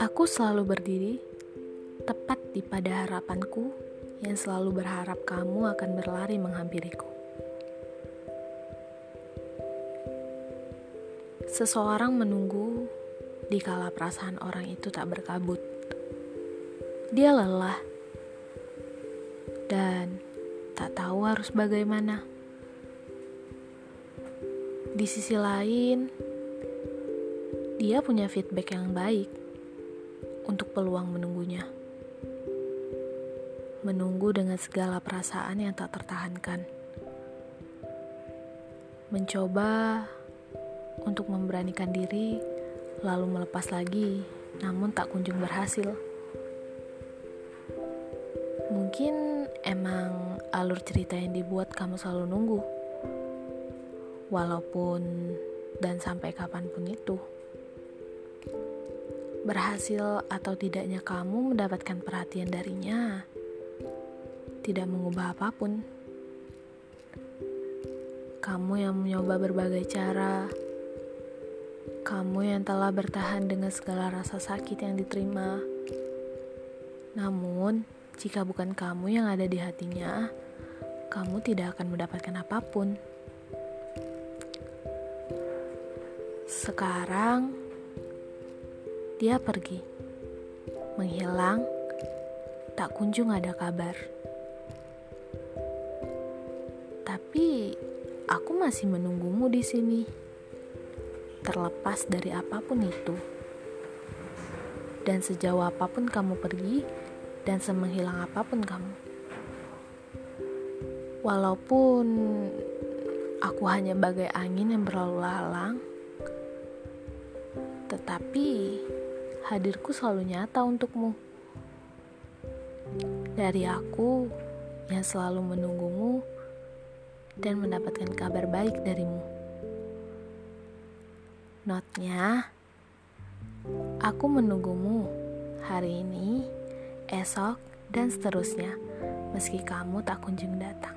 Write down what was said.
Aku selalu berdiri tepat di pada harapanku yang selalu berharap kamu akan berlari menghampiriku. Seseorang menunggu di kala perasaan orang itu tak berkabut. Dia lelah dan tak tahu harus bagaimana. Di sisi lain, dia punya feedback yang baik untuk peluang menunggunya. Menunggu dengan segala perasaan yang tak tertahankan. Mencoba untuk memberanikan diri, lalu melepas lagi, namun tak kunjung berhasil. Mungkin emang alur cerita yang dibuat kamu selalu nunggu. Walaupun dan sampai kapan pun itu. Berhasil atau tidaknya kamu mendapatkan perhatian darinya tidak mengubah apa pun. Kamu yang mencoba berbagai cara, kamu yang telah bertahan dengan segala rasa sakit yang diterima. Namun, jika bukan kamu yang ada di hatinya, kamu tidak akan mendapatkan apa pun. Sekarang dia pergi, menghilang, tak kunjung ada kabar. Tapi aku masih menunggumu di sini, terlepas dari apa pun itu. Dan sejauh apa pun kamu pergi, dan semenghilang apa pun kamu. Walaupun aku hanya bagai angin yang berlalu lalang, tetapi hadirku selalu nyata untukmu. Dari aku yang selalu menunggumu dan mendapatkan kabar baik darimu. Notnya, aku menunggumu hari ini esok, dan seterusnya, meski kamu tak kunjung datang.